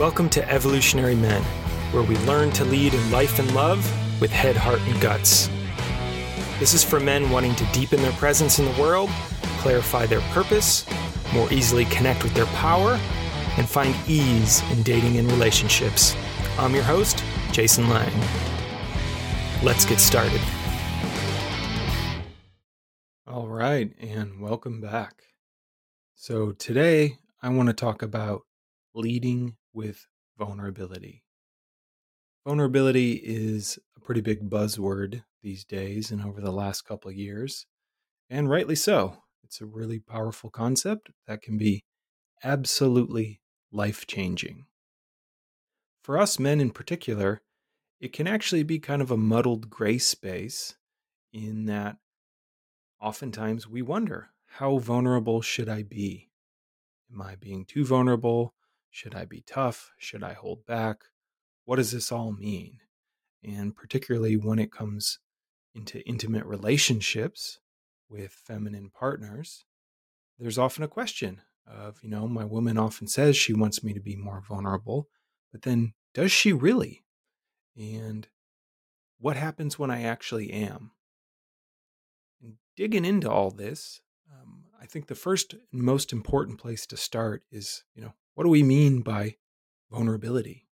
Welcome to Evolutionary Men, where we learn to lead in life and love with head, heart, and guts. This is for men wanting to deepen their presence in the world, clarify their purpose, more easily connect with their power, and find ease in dating and relationships. I'm your host, Jason Lang. Let's get started. All right, and welcome back. So, today I want to talk about leading with vulnerability. Vulnerability is a pretty big buzzword these days and over the last couple of years, and rightly so. It's a really powerful concept that can be absolutely life changing. For us men in particular, it can actually be kind of a muddled gray space in that oftentimes we wonder how vulnerable should I be? Am I being too vulnerable? Should I be tough? Should I hold back? What does this all mean? And particularly when it comes into intimate relationships with feminine partners, there's often a question of, you know, my woman often says she wants me to be more vulnerable, but then does she really? And what happens when I actually am? And digging into all this, um, I think the first and most important place to start is, you know, what do we mean by vulnerability?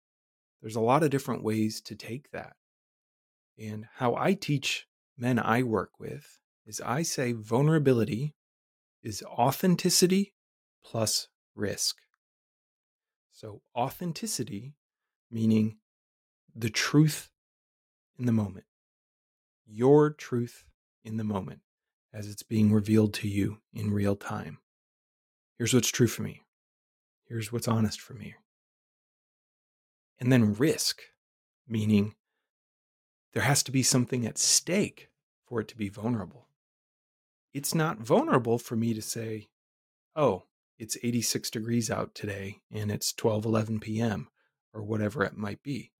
There's a lot of different ways to take that. And how I teach men I work with is I say vulnerability is authenticity plus risk. So, authenticity meaning the truth in the moment, your truth in the moment as it's being revealed to you in real time. Here's what's true for me. Here's what's honest for me. And then risk, meaning there has to be something at stake for it to be vulnerable. It's not vulnerable for me to say, oh, it's 86 degrees out today and it's 12, 11 p.m. or whatever it might be.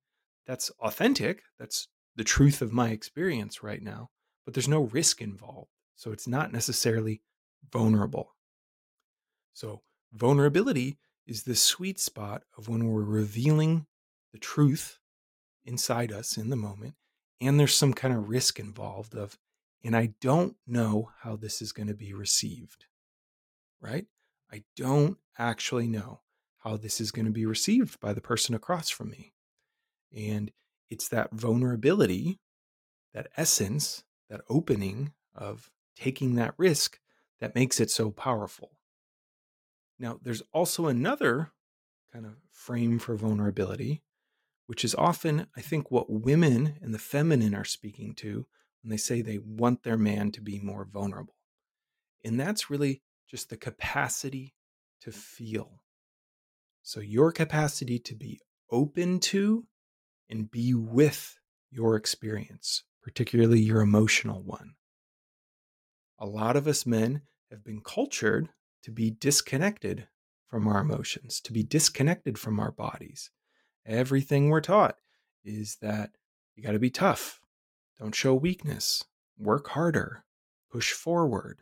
That's authentic. That's the truth of my experience right now, but there's no risk involved. So it's not necessarily vulnerable. So, vulnerability is the sweet spot of when we're revealing the truth inside us in the moment, and there's some kind of risk involved of, and I don't know how this is going to be received, right? I don't actually know how this is going to be received by the person across from me. And it's that vulnerability, that essence, that opening of taking that risk that makes it so powerful. Now, there's also another kind of frame for vulnerability, which is often, I think, what women and the feminine are speaking to when they say they want their man to be more vulnerable. And that's really just the capacity to feel. So, your capacity to be open to and be with your experience, particularly your emotional one a lot of us men have been cultured to be disconnected from our emotions, to be disconnected from our bodies. Everything we're taught is that you got to be tough, don't show weakness, work harder, push forward.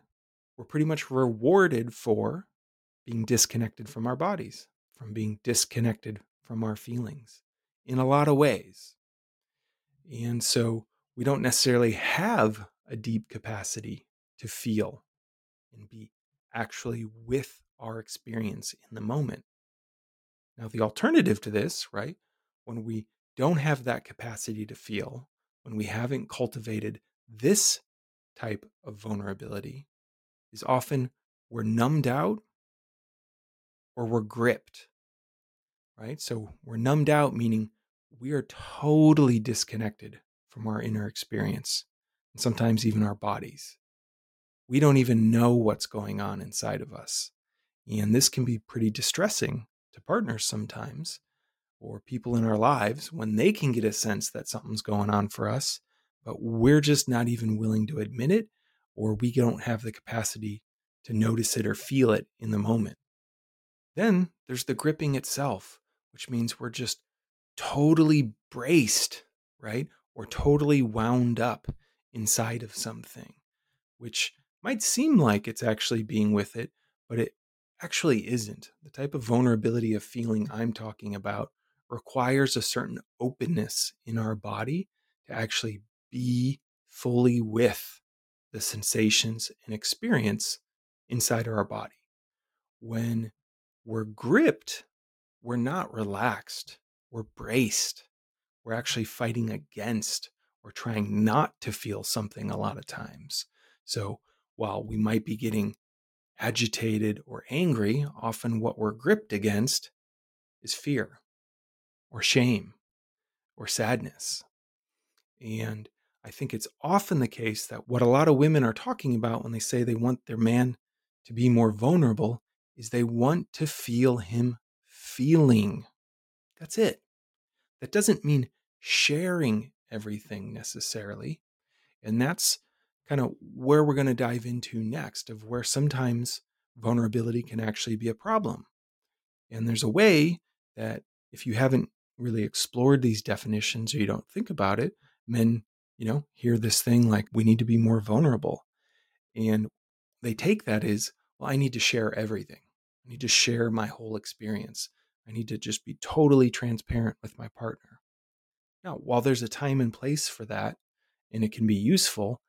We're pretty much rewarded for being disconnected from our bodies, from being disconnected from our feelings in a lot of ways. And so we don't necessarily have a deep capacity to feel and be actually with our experience in the moment. Now, the alternative to this, right, when we don't have that capacity to feel, when we haven't cultivated this type of vulnerability, is often we're numbed out or we're gripped, right? So we're numbed out, meaning we are totally disconnected from our inner experience and sometimes even our bodies we don't even know what's going on inside of us. And this can be pretty distressing to partners sometimes or people in our lives when they can get a sense that something's going on for us, but we're just not even willing to admit it or we don't have the capacity to notice it or feel it in the moment. Then there's the gripping itself, which means we're just totally braced, right? Or totally wound up inside of something, which might seem like it's actually being with it, but it actually isn't. The type of vulnerability of feeling I'm talking about requires a certain openness in our body to actually be fully with the sensations and experience inside our body. When we're gripped, we're not relaxed, we're braced, we're actually fighting against we're trying not to feel something a lot of times. So while we might be getting agitated or angry, often what we're gripped against is fear or shame or sadness. And I think it's often the case that what a lot of women are talking about when they say they want their man to be more vulnerable is they want to feel him feeling. That's it. That doesn't mean sharing everything necessarily. And that's kind of where we're going to dive into next of where sometimes vulnerability can actually be a problem. And there's a way that if you haven't really explored these definitions or you don't think about it, men, you know, hear this thing like we need to be more vulnerable. And they take that as, well, I need to share everything. I need to share my whole experience. I need to just be totally transparent with my partner. Now, while there's a time and place for that, and it can be useful,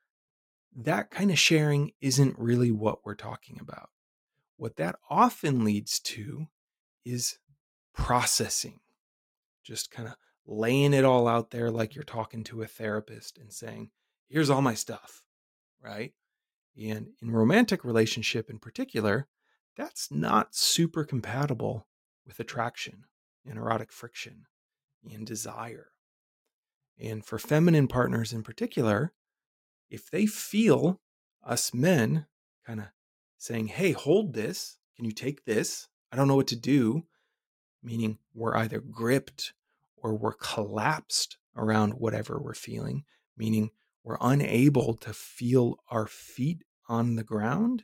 that kind of sharing isn't really what we're talking about. What that often leads to is processing, just kind of laying it all out there like you're talking to a therapist and saying, here's all my stuff, right? And in romantic relationship in particular, that's not super compatible with attraction and erotic friction and desire. And for feminine partners in particular, if they feel us men kind of saying, hey, hold this, can you take this? I don't know what to do, meaning we're either gripped or we're collapsed around whatever we're feeling, meaning we're unable to feel our feet on the ground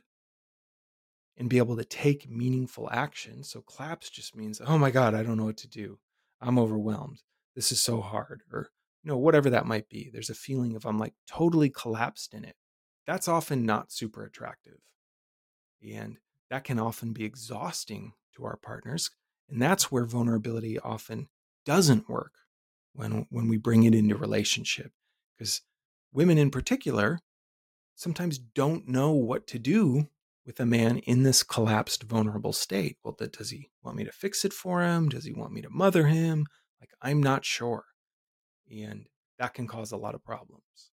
and be able to take meaningful action. So collapse just means, oh my God, I don't know what to do. I'm overwhelmed. This is so hard. Or, you know, whatever that might be. There's a feeling of I'm like totally collapsed in it. That's often not super attractive. And that can often be exhausting to our partners. And that's where vulnerability often doesn't work when, when we bring it into relationship. Because women in particular sometimes don't know what to do with a man in this collapsed, vulnerable state. Well, does he want me to fix it for him? Does he want me to mother him? Like, I'm not sure. And that can cause a lot of problems.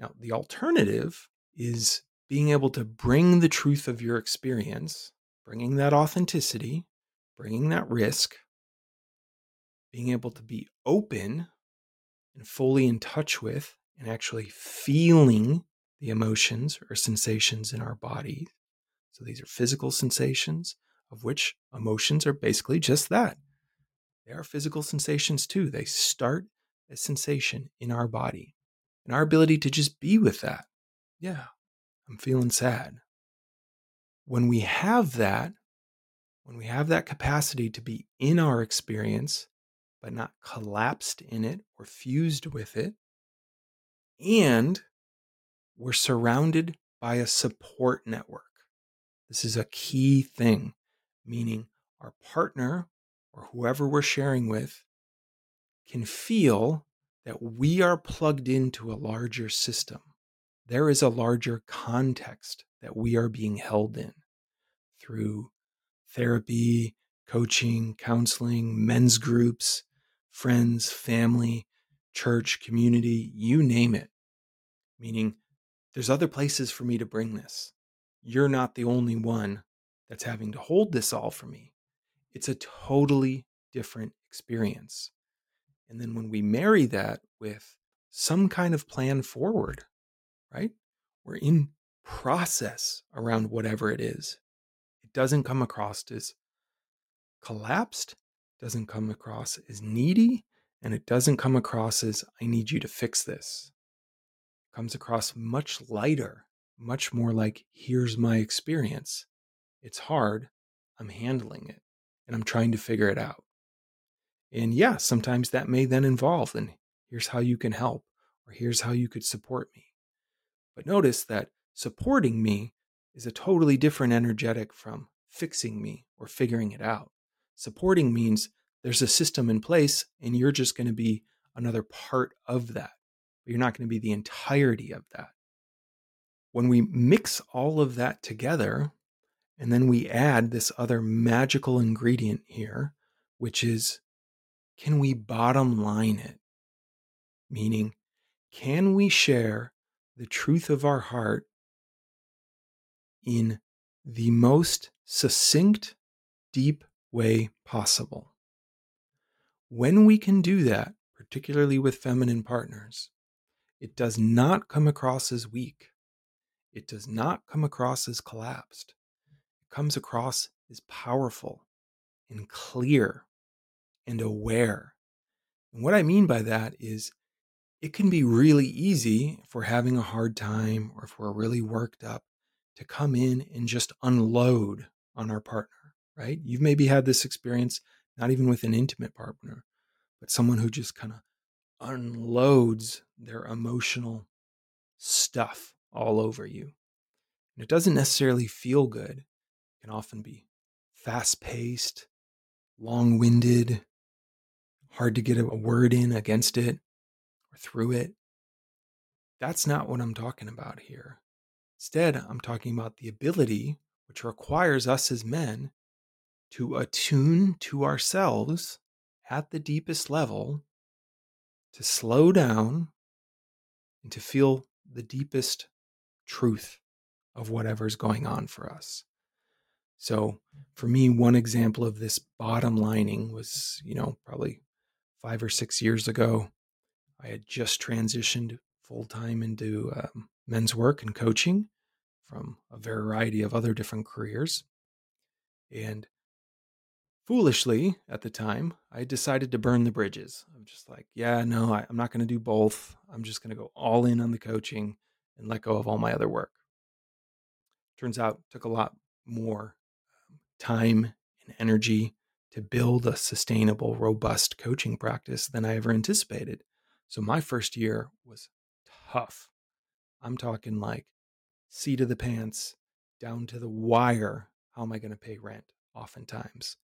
Now, the alternative is being able to bring the truth of your experience, bringing that authenticity, bringing that risk, being able to be open and fully in touch with and actually feeling the emotions or sensations in our body. So these are physical sensations, of which emotions are basically just that. They are physical sensations too. They start a sensation in our body and our ability to just be with that. Yeah, I'm feeling sad. When we have that, when we have that capacity to be in our experience, but not collapsed in it or fused with it, and we're surrounded by a support network. This is a key thing, meaning our partner or whoever we're sharing with can feel that we are plugged into a larger system. There is a larger context that we are being held in through therapy, coaching, counseling, men's groups, friends, family, church, community, you name it. Meaning, there's other places for me to bring this. You're not the only one that's having to hold this all for me. It's a totally different experience. And then when we marry that with some kind of plan forward, right? We're in process around whatever it is. It doesn't come across as collapsed, doesn't come across as needy, and it doesn't come across as I need you to fix this comes across much lighter, much more like, here's my experience. It's hard. I'm handling it and I'm trying to figure it out. And yeah, sometimes that may then involve, and here's how you can help, or here's how you could support me. But notice that supporting me is a totally different energetic from fixing me or figuring it out. Supporting means there's a system in place and you're just going to be another part of that. But you're not going to be the entirety of that. When we mix all of that together, and then we add this other magical ingredient here, which is can we bottom line it? Meaning, can we share the truth of our heart in the most succinct, deep way possible? When we can do that, particularly with feminine partners, it does not come across as weak. It does not come across as collapsed. It comes across as powerful and clear and aware. And what I mean by that is it can be really easy if we're having a hard time or if we're really worked up to come in and just unload on our partner, right? You've maybe had this experience, not even with an intimate partner, but someone who just kind of unloads their emotional stuff all over you. And it doesn't necessarily feel good. It can often be fast paced, long winded, hard to get a word in against it or through it. That's not what I'm talking about here. Instead, I'm talking about the ability, which requires us as men to attune to ourselves at the deepest level, to slow down, and to feel the deepest truth of whatever's going on for us. So, for me, one example of this bottom lining was, you know, probably five or six years ago. I had just transitioned full time into um, men's work and coaching from a variety of other different careers. And foolishly at the time, I decided to burn the bridges. I'm just like, yeah, no, I, am not going to do both. I'm just going to go all in on the coaching and let go of all my other work. Turns out, took a lot more um, time and energy to build a sustainable, robust coaching practice than I ever anticipated. So my first year was tough. I'm talking like seat of the pants, down to the wire. How am I going to pay rent? Oftentimes,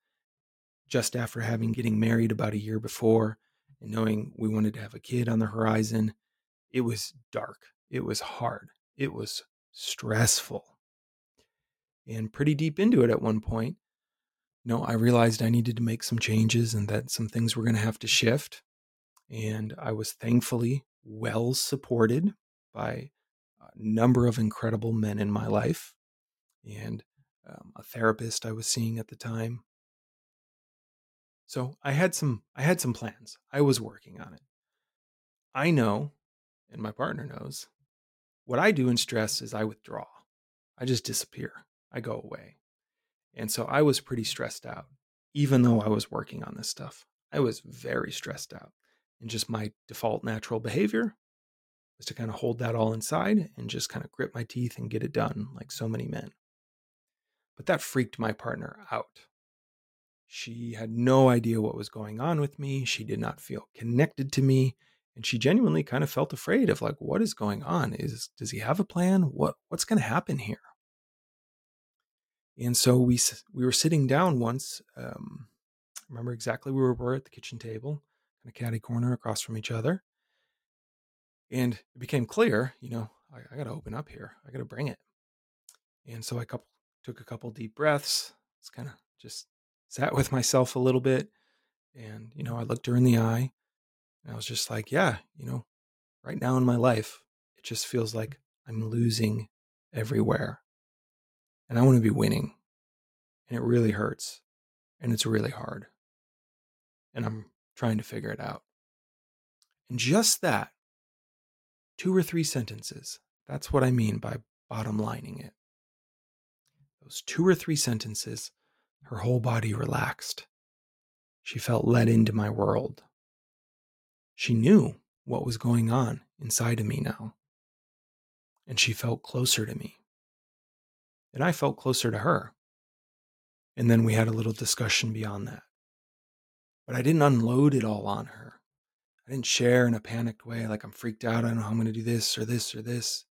just after having getting married about a year before and knowing we wanted to have a kid on the horizon, it was dark. It was hard. It was stressful. And pretty deep into it at one point, know, I realized I needed to make some changes and that some things were going to have to shift. And I was thankfully well supported by a number of incredible men in my life and um, a therapist I was seeing at the time. So I had some I had some plans. I was working on it. I know, and my partner knows, what I do in stress is I withdraw. I just disappear. I go away. And so I was pretty stressed out, even though I was working on this stuff. I was very stressed out. And just my default natural behavior was to kind of hold that all inside and just kind of grit my teeth and get it done, like so many men. But that freaked my partner out. She had no idea what was going on with me. She did not feel connected to me. And she genuinely kind of felt afraid of like, what is going on? Is does he have a plan? What what's going to happen here? And so we we were sitting down once. Um, remember exactly where we were at the kitchen table, in a catty corner across from each other. And it became clear, you know, I, I got to open up here. I got to bring it. And so I couple, took a couple deep breaths. It's kind of just sat with myself a little bit. And, you know, I looked her in the eye and I was just like, yeah, you know, right now in my life, it just feels like I'm losing everywhere and I want to be winning. And it really hurts. And it's really hard. And I'm trying to figure it out. And just that, two or three sentences, that's what I mean by bottom lining it. Those two or three sentences, her whole body relaxed. She felt let into my world. She knew what was going on inside of me now. And she felt closer to me and I felt closer to her. And then we had a little discussion beyond that. But I didn't unload it all on her. I didn't share in a panicked way, like I'm freaked out. I don't know how I'm going to do this or this or this.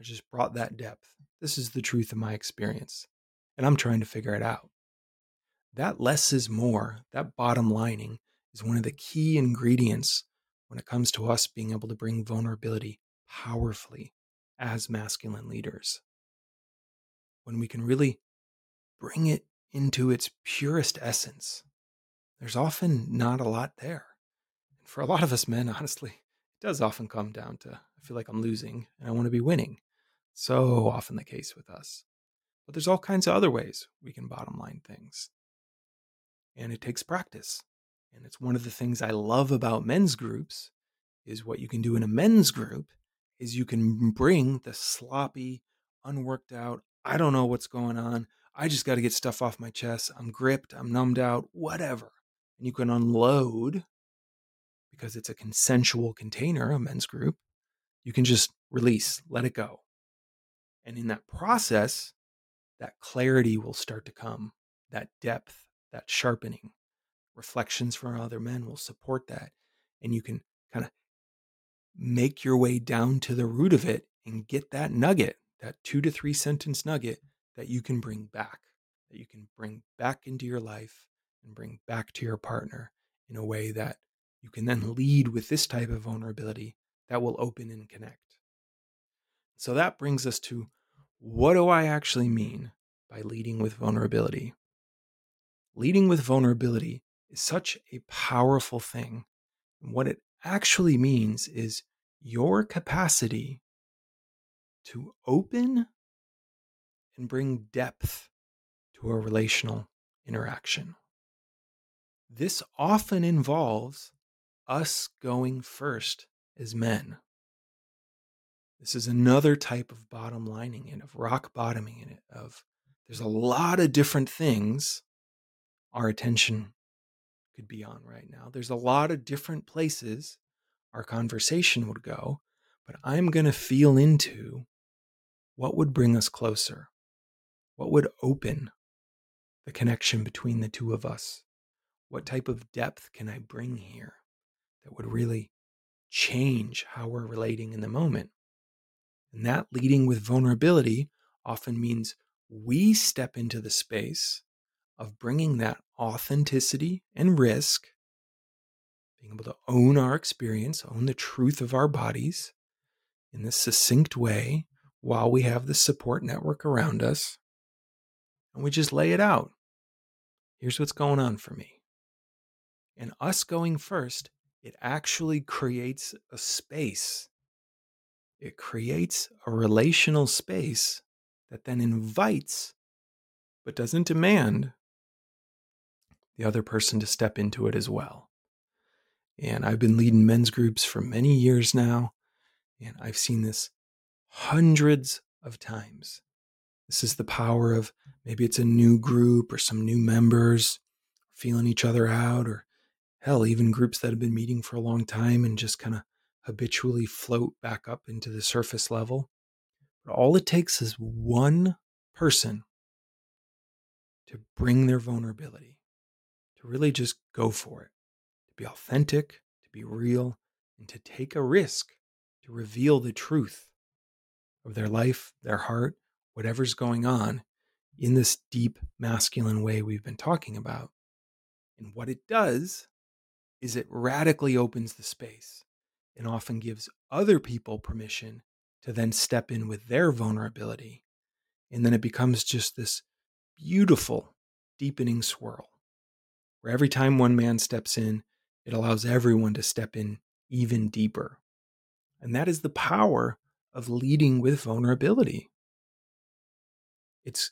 I just brought that depth. This is the truth of my experience. and I'm trying to figure it out. That less is more, that bottom lining is one of the key ingredients when it comes to us being able to bring vulnerability powerfully as masculine leaders. When we can really bring it into its purest essence, there's often not a lot there. And for a lot of us men, honestly, it does often come down to I feel like I'm losing and I want to be winning. So often the case with us. But there's all kinds of other ways we can bottom line things. And it takes practice. And it's one of the things I love about men's groups is what you can do in a men's group is you can bring the sloppy, unworked out, I don't know what's going on. I just got to get stuff off my chest. I'm gripped, I'm numbed out, whatever. And you can unload because it's a consensual container, a men's group. You can just release, let it go. And in that process, that clarity will start to come, that depth, that sharpening. Reflections from other men will support that. And you can kind of make your way down to the root of it and get that nugget, that two to three sentence nugget that you can bring back, that you can bring back into your life and bring back to your partner in a way that you can then lead with this type of vulnerability that will open and connect. So that brings us to what do I actually mean by leading with vulnerability? Leading with vulnerability is such a powerful thing. And what it actually means is your capacity to open and bring depth to a relational interaction. This often involves us going first as men. This is another type of bottom lining and of rock bottoming in it of there's a lot of different things our attention could be on right now. There's a lot of different places our conversation would go, but I'm going to feel into what would bring us closer. What would open the connection between the two of us? What type of depth can I bring here that would really change how we're relating in the moment? And that leading with vulnerability often means we step into the space of bringing that authenticity and risk, being able to own our experience, own the truth of our bodies in this succinct way while we have the support network around us. And we just lay it out. Here's what's going on for me. And us going first, it actually creates a space. It creates a relational space that then invites, but doesn't demand, the other person to step into it as well. And I've been leading men's groups for many years now, and I've seen this hundreds of times. This is the power of maybe it's a new group or some new members feeling each other out, or hell, even groups that have been meeting for a long time and just kind of habitually float back up into the surface level. But all it takes is one person to bring their vulnerability, to really just go for it, to be authentic, to be real, and to take a risk to reveal the truth of their life, their heart, whatever's going on in this deep masculine way we've been talking about. And what it does is it radically opens the space and often gives other people permission to then step in with their vulnerability. And then it becomes just this beautiful, deepening swirl where every time one man steps in, it allows everyone to step in even deeper. And that is the power of leading with vulnerability. It's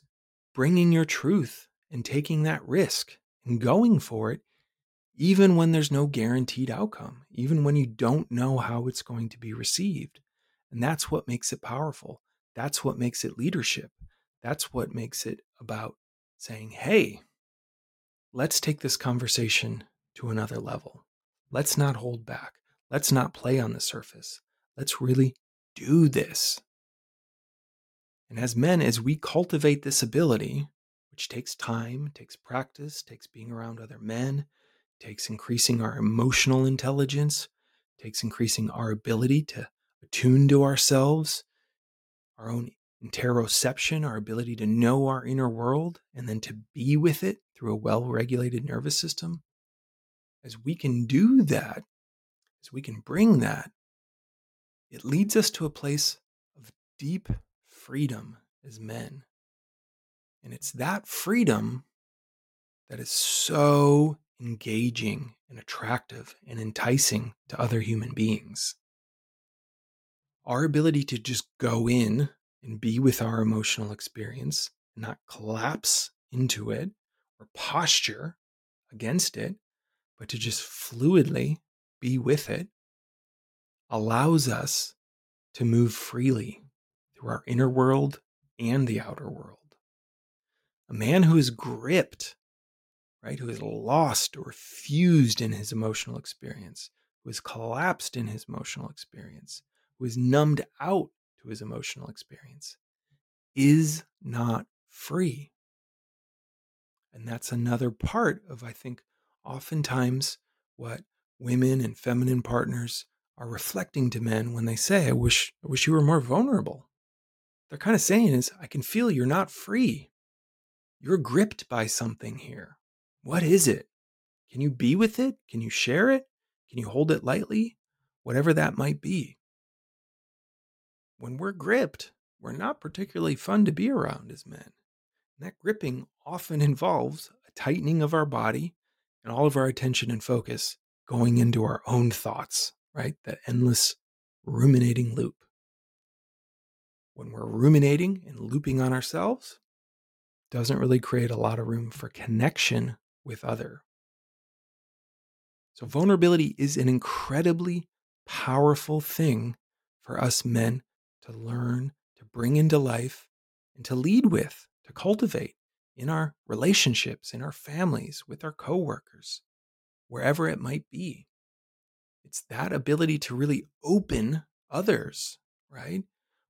bringing your truth and taking that risk and going for it, even when there's no guaranteed outcome, even when you don't know how it's going to be received. And that's what makes it powerful. That's what makes it leadership. That's what makes it about saying, hey, let's take this conversation to another level. Let's not hold back. Let's not play on the surface. Let's really do this. And as men, as we cultivate this ability, which takes time, takes practice, takes being around other men, takes increasing our emotional intelligence, takes increasing our ability to attune to ourselves, our own interoception, our ability to know our inner world and then to be with it through a well regulated nervous system, as we can do that, as we can bring that, it leads us to a place of deep freedom as men. And it's that freedom that is so engaging and attractive and enticing to other human beings. Our ability to just go in and be with our emotional experience, and not collapse into it or posture against it, but to just fluidly be with it, allows us to move freely through our inner world and the outer world. A man who is gripped, right, who is lost or fused in his emotional experience, who is collapsed in his emotional experience, who is numbed out to his emotional experience is not free. And that's another part of, I think, oftentimes what women and feminine partners are reflecting to men when they say, I wish, I wish you were more vulnerable. They're kind of saying is, I can feel you're not free. You're gripped by something here. What is it? Can you be with it? Can you share it? Can you hold it lightly? Whatever that might be when we're gripped, we're not particularly fun to be around as men. And that gripping often involves a tightening of our body and all of our attention and focus going into our own thoughts, right? That endless ruminating loop. When we're ruminating and looping on ourselves, doesn't really create a lot of room for connection with other. So vulnerability is an incredibly powerful thing for us men to learn, to bring into life, and to lead with, to cultivate in our relationships, in our families, with our coworkers, wherever it might be. It's that ability to really open others, right?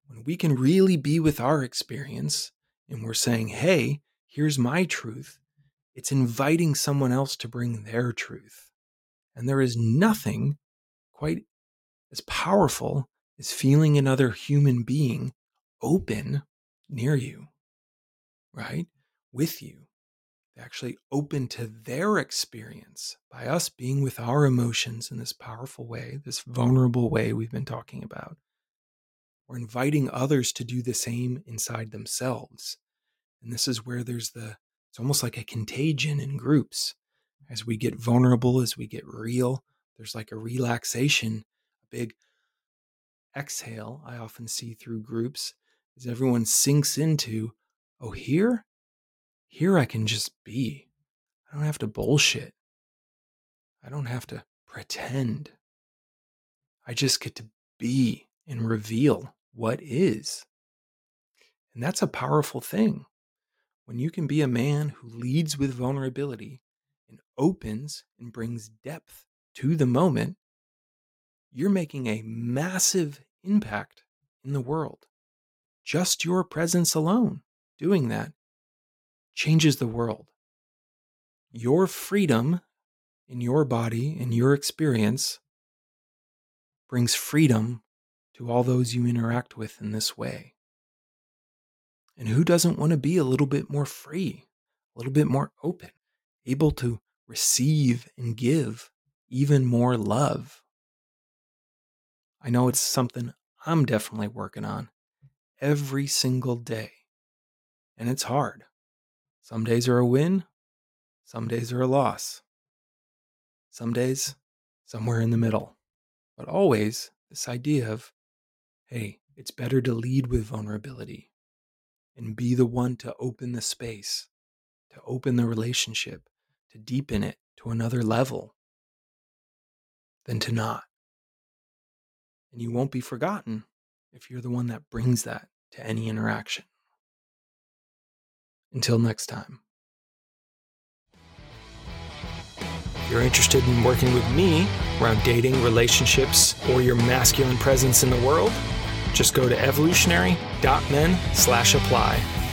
When we can really be with our experience and we're saying, hey, here's my truth, it's inviting someone else to bring their truth. And there is nothing quite as powerful as feeling another human being open near you, right? With you. Actually open to their experience by us being with our emotions in this powerful way, this vulnerable way we've been talking about. We're inviting others to do the same inside themselves. And this is where there's the, it's almost like a contagion in groups. As we get vulnerable, as we get real, there's like a relaxation, a big exhale I often see through groups as everyone sinks into, oh, here, here I can just be. I don't have to bullshit. I don't have to pretend. I just get to be and reveal what is. And that's a powerful thing. When you can be a man who leads with vulnerability and opens and brings depth to the moment, you're making a massive impact in the world. Just your presence alone doing that changes the world. Your freedom in your body and your experience brings freedom to all those you interact with in this way. And who doesn't want to be a little bit more free, a little bit more open, able to receive and give even more love? I know it's something I'm definitely working on every single day. And it's hard. Some days are a win, some days are a loss. Some days, somewhere in the middle. But always this idea of, hey, it's better to lead with vulnerability and be the one to open the space, to open the relationship, to deepen it to another level than to not and you won't be forgotten if you're the one that brings that to any interaction. Until next time. If you're interested in working with me around dating, relationships, or your masculine presence in the world, just go to evolutionary.men slash apply.